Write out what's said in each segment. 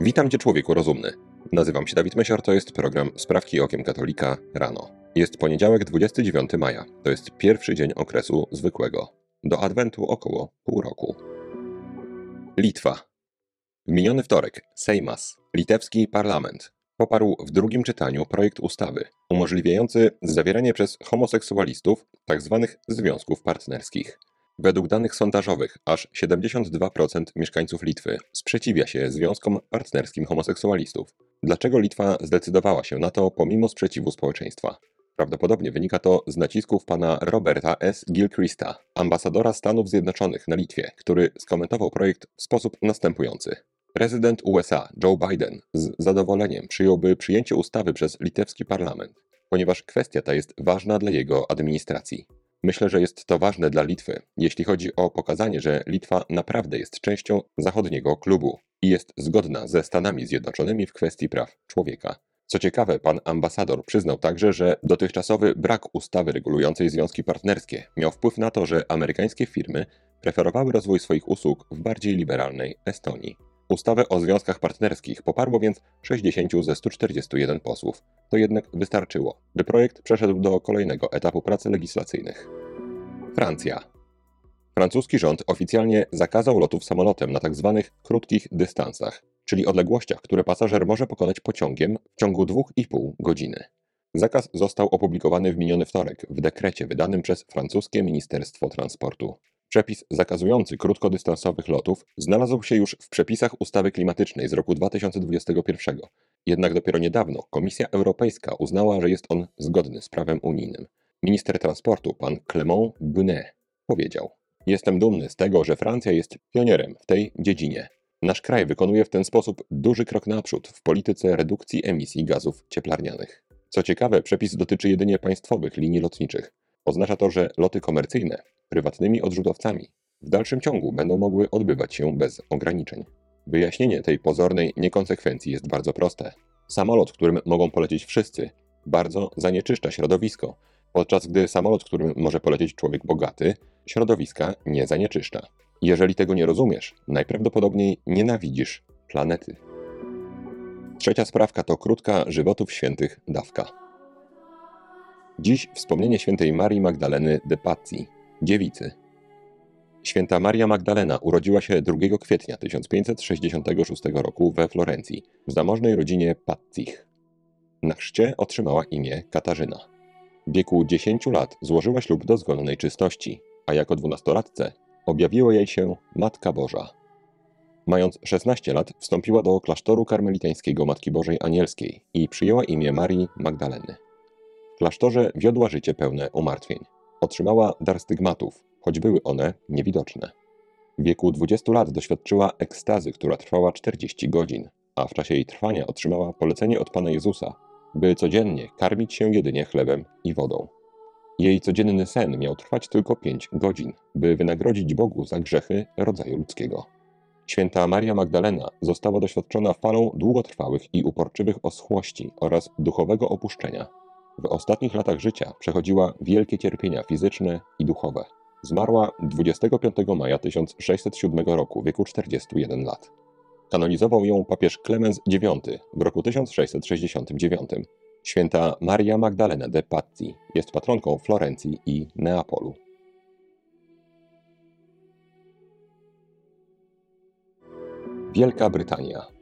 Witam Cię człowieku rozumny. Nazywam się Dawid Mesior, to jest program Sprawki Okiem Katolika rano. Jest poniedziałek 29 maja, to jest pierwszy dzień okresu zwykłego. Do Adwentu około pół roku. Litwa. W miniony wtorek Sejmas, litewski parlament, poparł w drugim czytaniu projekt ustawy umożliwiający zawieranie przez homoseksualistów tzw. związków partnerskich. Według danych sondażowych aż 72% mieszkańców Litwy sprzeciwia się związkom partnerskim homoseksualistów. Dlaczego Litwa zdecydowała się na to pomimo sprzeciwu społeczeństwa? Prawdopodobnie wynika to z nacisków pana Roberta S. Gilchrista, ambasadora Stanów Zjednoczonych na Litwie, który skomentował projekt w sposób następujący. Prezydent USA Joe Biden z zadowoleniem przyjąłby przyjęcie ustawy przez litewski parlament, ponieważ kwestia ta jest ważna dla jego administracji. Myślę, że jest to ważne dla Litwy, jeśli chodzi o pokazanie, że Litwa naprawdę jest częścią zachodniego klubu i jest zgodna ze Stanami Zjednoczonymi w kwestii praw człowieka. Co ciekawe, pan ambasador przyznał także, że dotychczasowy brak ustawy regulującej związki partnerskie miał wpływ na to, że amerykańskie firmy preferowały rozwój swoich usług w bardziej liberalnej Estonii. Ustawę o związkach partnerskich poparło więc 60 ze 141 posłów. To jednak wystarczyło, by projekt przeszedł do kolejnego etapu prac legislacyjnych. Francja. Francuski rząd oficjalnie zakazał lotów samolotem na tzw. krótkich dystansach, czyli odległościach, które pasażer może pokonać pociągiem w ciągu 2,5 godziny. Zakaz został opublikowany w miniony wtorek w dekrecie wydanym przez francuskie Ministerstwo Transportu. Przepis zakazujący krótkodystansowych lotów znalazł się już w przepisach ustawy klimatycznej z roku 2021. Jednak dopiero niedawno Komisja Europejska uznała, że jest on zgodny z prawem unijnym. Minister transportu, pan Clément Bonnet, powiedział: Jestem dumny z tego, że Francja jest pionierem w tej dziedzinie. Nasz kraj wykonuje w ten sposób duży krok naprzód w polityce redukcji emisji gazów cieplarnianych. Co ciekawe, przepis dotyczy jedynie państwowych linii lotniczych. Oznacza to, że loty komercyjne prywatnymi odrzutowcami w dalszym ciągu będą mogły odbywać się bez ograniczeń. Wyjaśnienie tej pozornej niekonsekwencji jest bardzo proste. Samolot, którym mogą polecieć wszyscy, bardzo zanieczyszcza środowisko, podczas gdy samolot, którym może polecieć człowiek bogaty, środowiska nie zanieczyszcza. Jeżeli tego nie rozumiesz, najprawdopodobniej nienawidzisz planety. Trzecia sprawka to krótka żywotów świętych dawka. Dziś wspomnienie świętej Marii Magdaleny de Pazzi, dziewicy. Święta Maria Magdalena urodziła się 2 kwietnia 1566 roku we Florencji w zamożnej rodzinie Pazzich. Na chrzcie otrzymała imię Katarzyna. W wieku 10 lat złożyła ślub do zgonnej czystości, a jako dwunastolatce objawiła jej się Matka Boża. Mając 16 lat, wstąpiła do klasztoru karmelitańskiego Matki Bożej Anielskiej i przyjęła imię Marii Magdaleny. W klasztorze wiodła życie pełne umartwień. Otrzymała dar stygmatów, choć były one niewidoczne. W wieku 20 lat doświadczyła ekstazy, która trwała 40 godzin, a w czasie jej trwania otrzymała polecenie od Pana Jezusa, by codziennie karmić się jedynie chlebem i wodą. Jej codzienny sen miał trwać tylko 5 godzin, by wynagrodzić Bogu za grzechy rodzaju ludzkiego. Święta Maria Magdalena została doświadczona falą długotrwałych i uporczywych oschłości oraz duchowego opuszczenia. W ostatnich latach życia przechodziła wielkie cierpienia fizyczne i duchowe. Zmarła 25 maja 1607 roku w wieku 41 lat. Kanonizował ją papież Klemens IX w roku 1669. Święta Maria Magdalena de Pazzi jest patronką Florencji i Neapolu. Wielka Brytania.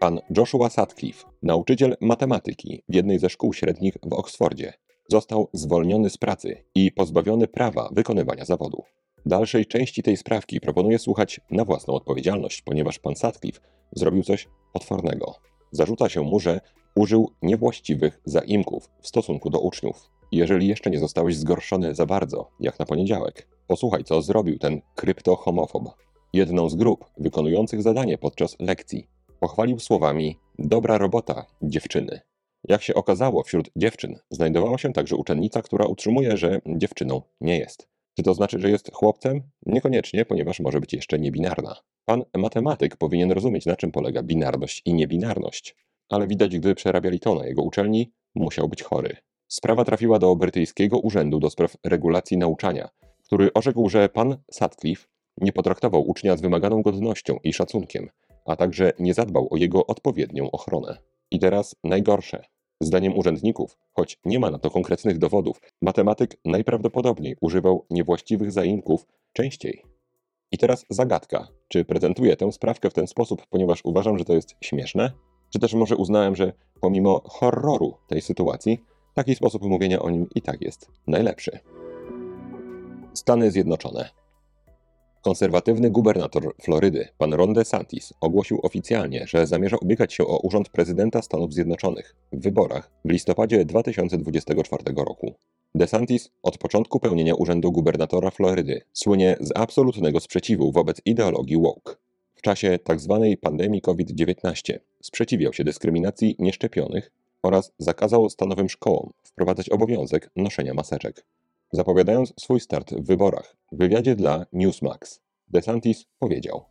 Pan Joshua Sutcliffe, nauczyciel matematyki w jednej ze szkół średnich w Oksfordzie, został zwolniony z pracy i pozbawiony prawa wykonywania zawodu. Dalszej części tej sprawki proponuję słuchać na własną odpowiedzialność, ponieważ pan Sutcliffe zrobił coś potwornego. Zarzuca się mu, że użył niewłaściwych zaimków w stosunku do uczniów. Jeżeli jeszcze nie zostałeś zgorszony za bardzo, jak na poniedziałek, posłuchaj, co zrobił ten kryptohomofob. Jedną z grup wykonujących zadanie podczas lekcji pochwalił słowami: Dobra robota, dziewczyny. Jak się okazało, wśród dziewczyn znajdowała się także uczennica, która utrzymuje, że dziewczyną nie jest. Czy to znaczy, że jest chłopcem? Niekoniecznie, ponieważ może być jeszcze niebinarna. Pan matematyk powinien rozumieć, na czym polega binarność i niebinarność. Ale widać, gdy przerabiali to na jego uczelni, musiał być chory. Sprawa trafiła do brytyjskiego Urzędu do Spraw Regulacji Nauczania, który orzekł, że pan Sutcliffe nie potraktował ucznia z wymaganą godnością i szacunkiem, a także nie zadbał o jego odpowiednią ochronę. I teraz najgorsze. Zdaniem urzędników, choć nie ma na to konkretnych dowodów, matematyk najprawdopodobniej używał niewłaściwych zaimków częściej. I teraz zagadka. Czy prezentuję tę sprawkę w ten sposób, ponieważ uważam, że to jest śmieszne? Czy też może uznałem, że pomimo horroru tej sytuacji, taki sposób mówienia o nim i tak jest najlepszy? Stany Zjednoczone. Konserwatywny gubernator Florydy, pan Ron DeSantis, ogłosił oficjalnie, że zamierza ubiegać się o urząd prezydenta Stanów Zjednoczonych w wyborach w listopadzie 2024 roku. DeSantis od początku pełnienia urzędu gubernatora Florydy słynie z absolutnego sprzeciwu wobec ideologii woke. W czasie tzw. pandemii COVID-19 sprzeciwiał się dyskryminacji nieszczepionych oraz zakazał stanowym szkołom wprowadzać obowiązek noszenia maseczek. Zapowiadając swój start w wyborach, w wywiadzie dla Newsmax, DeSantis powiedział: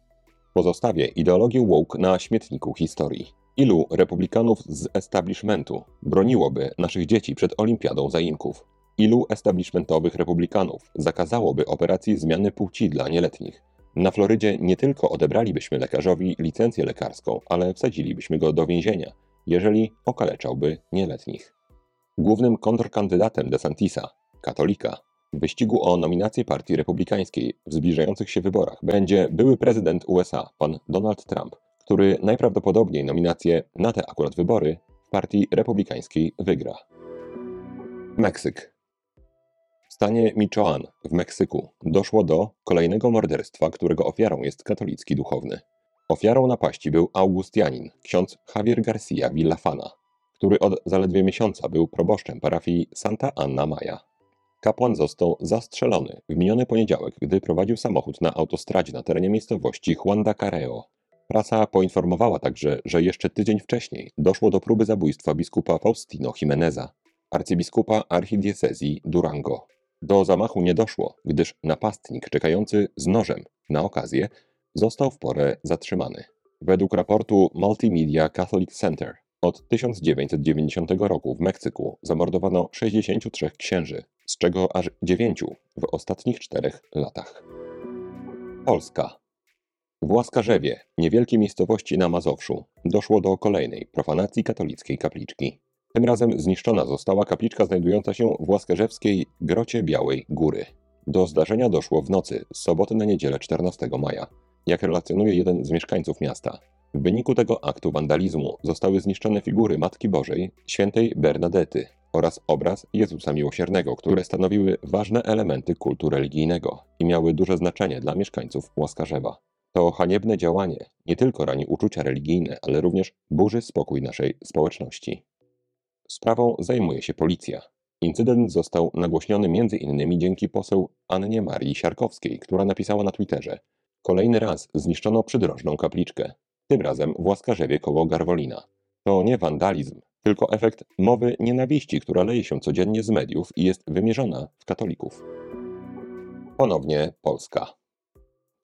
Pozostawię ideologię woke na śmietniku historii. Ilu republikanów z establishmentu broniłoby naszych dzieci przed olimpiadą zaimków? Ilu establishmentowych republikanów zakazałoby operacji zmiany płci dla nieletnich? Na Florydzie nie tylko odebralibyśmy lekarzowi licencję lekarską, ale wsadzilibyśmy go do więzienia, jeżeli okaleczałby nieletnich. Głównym kontrkandydatem DeSantisa katolika, w wyścigu o nominację Partii Republikańskiej w zbliżających się wyborach będzie były prezydent USA, pan Donald Trump, który najprawdopodobniej nominację na te akurat wybory w Partii Republikańskiej wygra. Meksyk. W stanie Michoacán w Meksyku doszło do kolejnego morderstwa, którego ofiarą jest katolicki duchowny. Ofiarą napaści był Augustianin, ksiądz Javier Garcia Villafana, który od zaledwie miesiąca był proboszczem parafii Santa Anna Maja. Kapłan został zastrzelony w miniony poniedziałek, gdy prowadził samochód na autostradzie na terenie miejscowości Careo. Prasa poinformowała także, że jeszcze tydzień wcześniej doszło do próby zabójstwa biskupa Faustino Jimeneza, arcybiskupa archidiecezji Durango. Do zamachu nie doszło, gdyż napastnik czekający z nożem na okazję został w porę zatrzymany. Według raportu Multimedia Catholic Center od 1990 roku w Meksyku zamordowano 63 księży, z czego aż 9 w ostatnich czterech latach. Polska. W Łaskarzewie, niewielkiej miejscowości na Mazowszu, doszło do kolejnej profanacji katolickiej kapliczki. Tym razem zniszczona została kapliczka znajdująca się w Łaskarzewskiej Grocie Białej Góry. Do zdarzenia doszło w nocy z soboty na niedzielę 14 maja, jak relacjonuje jeden z mieszkańców miasta. W wyniku tego aktu wandalizmu zostały zniszczone figury Matki Bożej, świętej Bernadety oraz obraz Jezusa Miłosiernego, które stanowiły ważne elementy kultu religijnego i miały duże znaczenie dla mieszkańców Łaskarzewa. To haniebne działanie nie tylko rani uczucia religijne, ale również burzy spokój naszej społeczności. Sprawą zajmuje się policja. Incydent został nagłośniony m.in. dzięki poseł Annie Marii Siarkowskiej, która napisała na Twitterze Kolejny raz zniszczono przydrożną kapliczkę tym razem w Łaskarzewie koło Garwolina. To nie wandalizm, tylko efekt mowy nienawiści, która leje się codziennie z mediów i jest wymierzona w katolików. Ponownie Polska.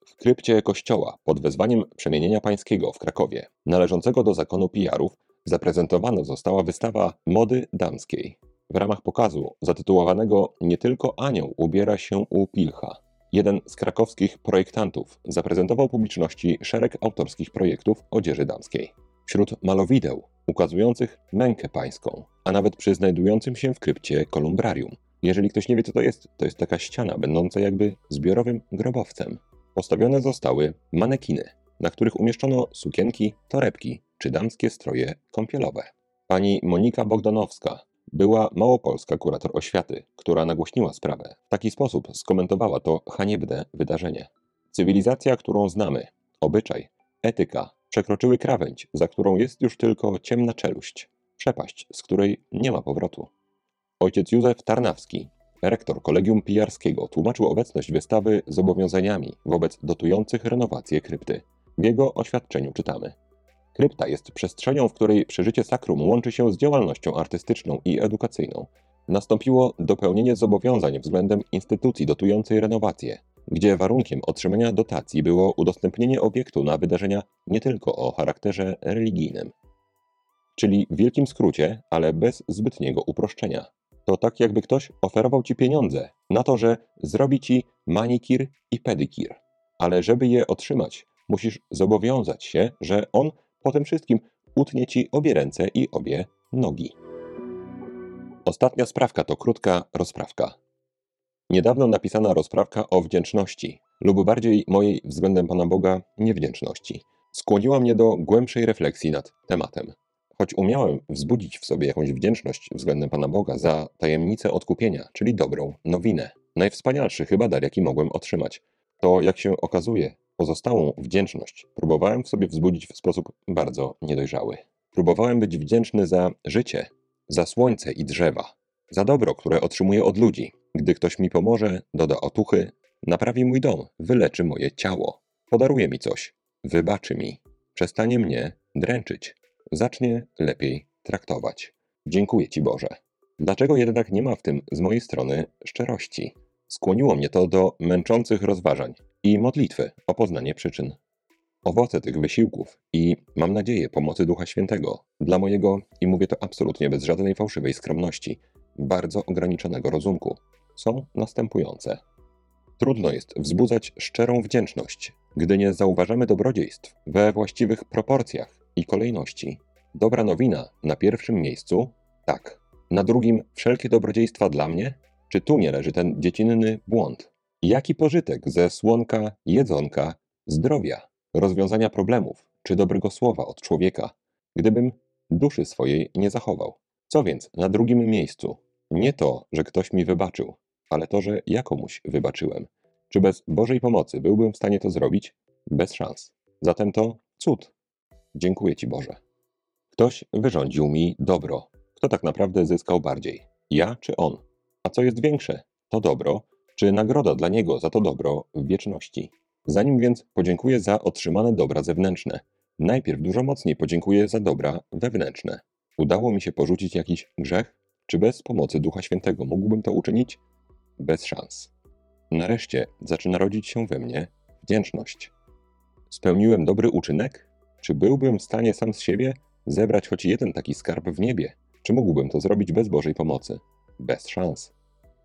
W krypcie kościoła pod wezwaniem przemienienia pańskiego w Krakowie, należącego do zakonu pijarów, zaprezentowana została wystawa mody damskiej. W ramach pokazu zatytułowanego Nie tylko anioł ubiera się u pilcha, Jeden z krakowskich projektantów zaprezentował publiczności szereg autorskich projektów odzieży damskiej. Wśród malowideł ukazujących mękę pańską, a nawet przy znajdującym się w krypcie kolumbrarium. Jeżeli ktoś nie wie, co to jest, to jest taka ściana będąca jakby zbiorowym grobowcem. Postawione zostały manekiny, na których umieszczono sukienki, torebki czy damskie stroje kąpielowe. Pani Monika Bogdanowska była małopolska kurator oświaty, która nagłośniła sprawę. W taki sposób skomentowała to haniebne wydarzenie. Cywilizacja, którą znamy, obyczaj, etyka przekroczyły krawędź, za którą jest już tylko ciemna czeluść, przepaść, z której nie ma powrotu. Ojciec Józef Tarnawski, rektor Kolegium Pijarskiego, tłumaczył obecność wystawy zobowiązaniami wobec dotujących renowację krypty. W jego oświadczeniu czytamy – Krypta jest przestrzenią, w której przeżycie sakrum łączy się z działalnością artystyczną i edukacyjną. Nastąpiło dopełnienie zobowiązań względem instytucji dotującej renowację, gdzie warunkiem otrzymania dotacji było udostępnienie obiektu na wydarzenia nie tylko o charakterze religijnym. Czyli w wielkim skrócie, ale bez zbytniego uproszczenia. To tak jakby ktoś oferował ci pieniądze na to, że zrobi ci manikir i pedikir, ale żeby je otrzymać, musisz zobowiązać się, że on po tym wszystkim utnie ci obie ręce i obie nogi. Ostatnia sprawka to krótka rozprawka. Niedawno napisana rozprawka o wdzięczności, lub bardziej mojej względem Pana Boga niewdzięczności, skłoniła mnie do głębszej refleksji nad tematem. Choć umiałem wzbudzić w sobie jakąś wdzięczność względem Pana Boga za tajemnicę odkupienia, czyli dobrą nowinę, najwspanialszy chyba dar, jaki mogłem otrzymać, to jak się okazuje, pozostałą wdzięczność próbowałem w sobie wzbudzić w sposób bardzo niedojrzały. Próbowałem być wdzięczny za życie, za słońce i drzewa, za dobro, które otrzymuję od ludzi. Gdy ktoś mi pomoże, doda otuchy, naprawi mój dom, wyleczy moje ciało, podaruje mi coś, wybaczy mi, przestanie mnie dręczyć, zacznie lepiej traktować. Dziękuję Ci Boże. Dlaczego jednak nie ma w tym z mojej strony szczerości? Skłoniło mnie to do męczących rozważań i modlitwy o poznanie przyczyn. Owoce tych wysiłków i, mam nadzieję, pomocy Ducha Świętego dla mojego, i mówię to absolutnie bez żadnej fałszywej skromności, bardzo ograniczonego rozumku, są następujące. Trudno jest wzbudzać szczerą wdzięczność, gdy nie zauważamy dobrodziejstw we właściwych proporcjach i kolejności. Dobra nowina na pierwszym miejscu? Tak. Na drugim wszelkie dobrodziejstwa dla mnie? Czy tu nie leży ten dziecinny błąd? Jaki pożytek ze słonka, jedzonka, zdrowia, rozwiązania problemów czy dobrego słowa od człowieka, gdybym duszy swojej nie zachował? Co więc na drugim miejscu? Nie to, że ktoś mi wybaczył, ale to, że ja komuś wybaczyłem. Czy bez Bożej pomocy byłbym w stanie to zrobić? Bez szans. Zatem to cud. Dziękuję Ci Boże. Ktoś wyrządził mi dobro. Kto tak naprawdę zyskał bardziej? Ja czy on? A co jest większe? To dobro, czy nagroda dla niego za to dobro w wieczności? Zanim więc podziękuję za otrzymane dobra zewnętrzne, najpierw dużo mocniej podziękuję za dobra wewnętrzne. Udało mi się porzucić jakiś grzech? Czy bez pomocy Ducha Świętego mógłbym to uczynić? Bez szans. Nareszcie zaczyna rodzić się we mnie wdzięczność. Spełniłem dobry uczynek? Czy byłbym w stanie sam z siebie zebrać choć jeden taki skarb w niebie? Czy mógłbym to zrobić bez Bożej pomocy? Bez szans.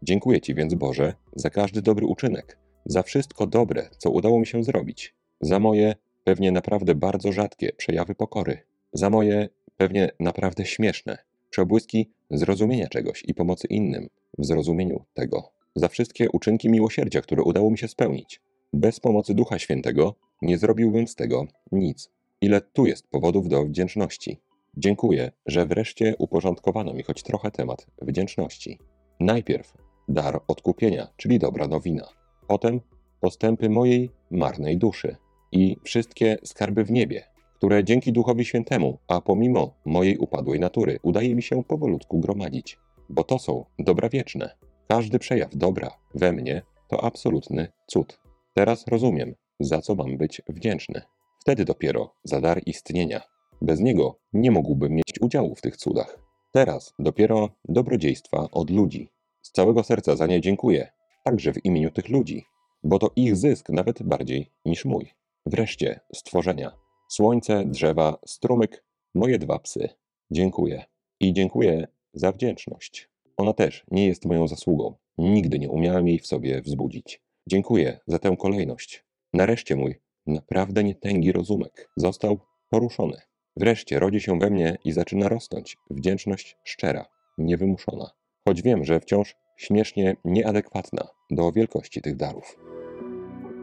Dziękuję Ci więc, Boże, za każdy dobry uczynek, za wszystko dobre, co udało mi się zrobić, za moje pewnie naprawdę bardzo rzadkie przejawy pokory, za moje pewnie naprawdę śmieszne przebłyski zrozumienia czegoś i pomocy innym w zrozumieniu tego, za wszystkie uczynki miłosierdzia, które udało mi się spełnić. Bez pomocy Ducha Świętego nie zrobiłbym z tego nic. Ile tu jest powodów do wdzięczności. Dziękuję, że wreszcie uporządkowano mi choć trochę temat wdzięczności. Najpierw dar odkupienia, czyli dobra nowina. Potem postępy mojej marnej duszy i wszystkie skarby w niebie, które dzięki Duchowi Świętemu, a pomimo mojej upadłej natury, udaje mi się powolutku gromadzić, bo to są dobra wieczne. Każdy przejaw dobra we mnie to absolutny cud. Teraz rozumiem, za co mam być wdzięczny. Wtedy dopiero za dar istnienia. Bez niego nie mógłbym mieć udziału w tych cudach. Teraz dopiero dobrodziejstwa od ludzi. Z całego serca za nie dziękuję, także w imieniu tych ludzi, bo to ich zysk nawet bardziej niż mój. Wreszcie stworzenia. Słońce, drzewa, strumyk, moje dwa psy. Dziękuję. I dziękuję za wdzięczność. Ona też nie jest moją zasługą. Nigdy nie umiałem jej w sobie wzbudzić. Dziękuję za tę kolejność. Nareszcie mój naprawdę nietęgi rozumek został poruszony. Wreszcie rodzi się we mnie i zaczyna rosnąć wdzięczność szczera, niewymuszona. Choć wiem, że wciąż śmiesznie nieadekwatna do wielkości tych darów.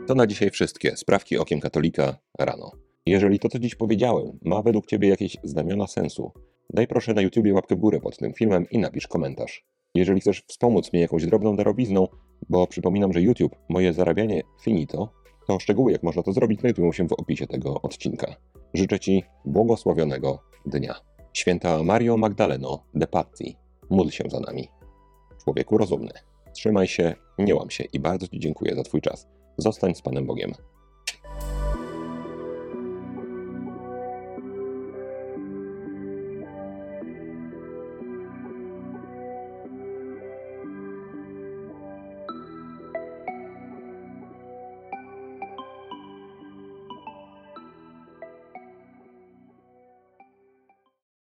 To na dzisiaj wszystkie sprawki okiem katolika rano. Jeżeli to, co dziś powiedziałem, ma według Ciebie jakieś znamiona sensu, daj proszę na YouTubie łapkę w górę pod tym filmem i napisz komentarz. Jeżeli chcesz wspomóc mnie jakąś drobną darowizną, bo przypominam, że YouTube moje zarabianie finito, to szczegóły, jak można to zrobić, znajdują się w opisie tego odcinka. Życzę Ci błogosławionego dnia. Święta Mario Magdaleno de Patti, módl się za nami. Człowieku rozumny, trzymaj się, nie łam się i bardzo Ci dziękuję za Twój czas. Zostań z Panem Bogiem.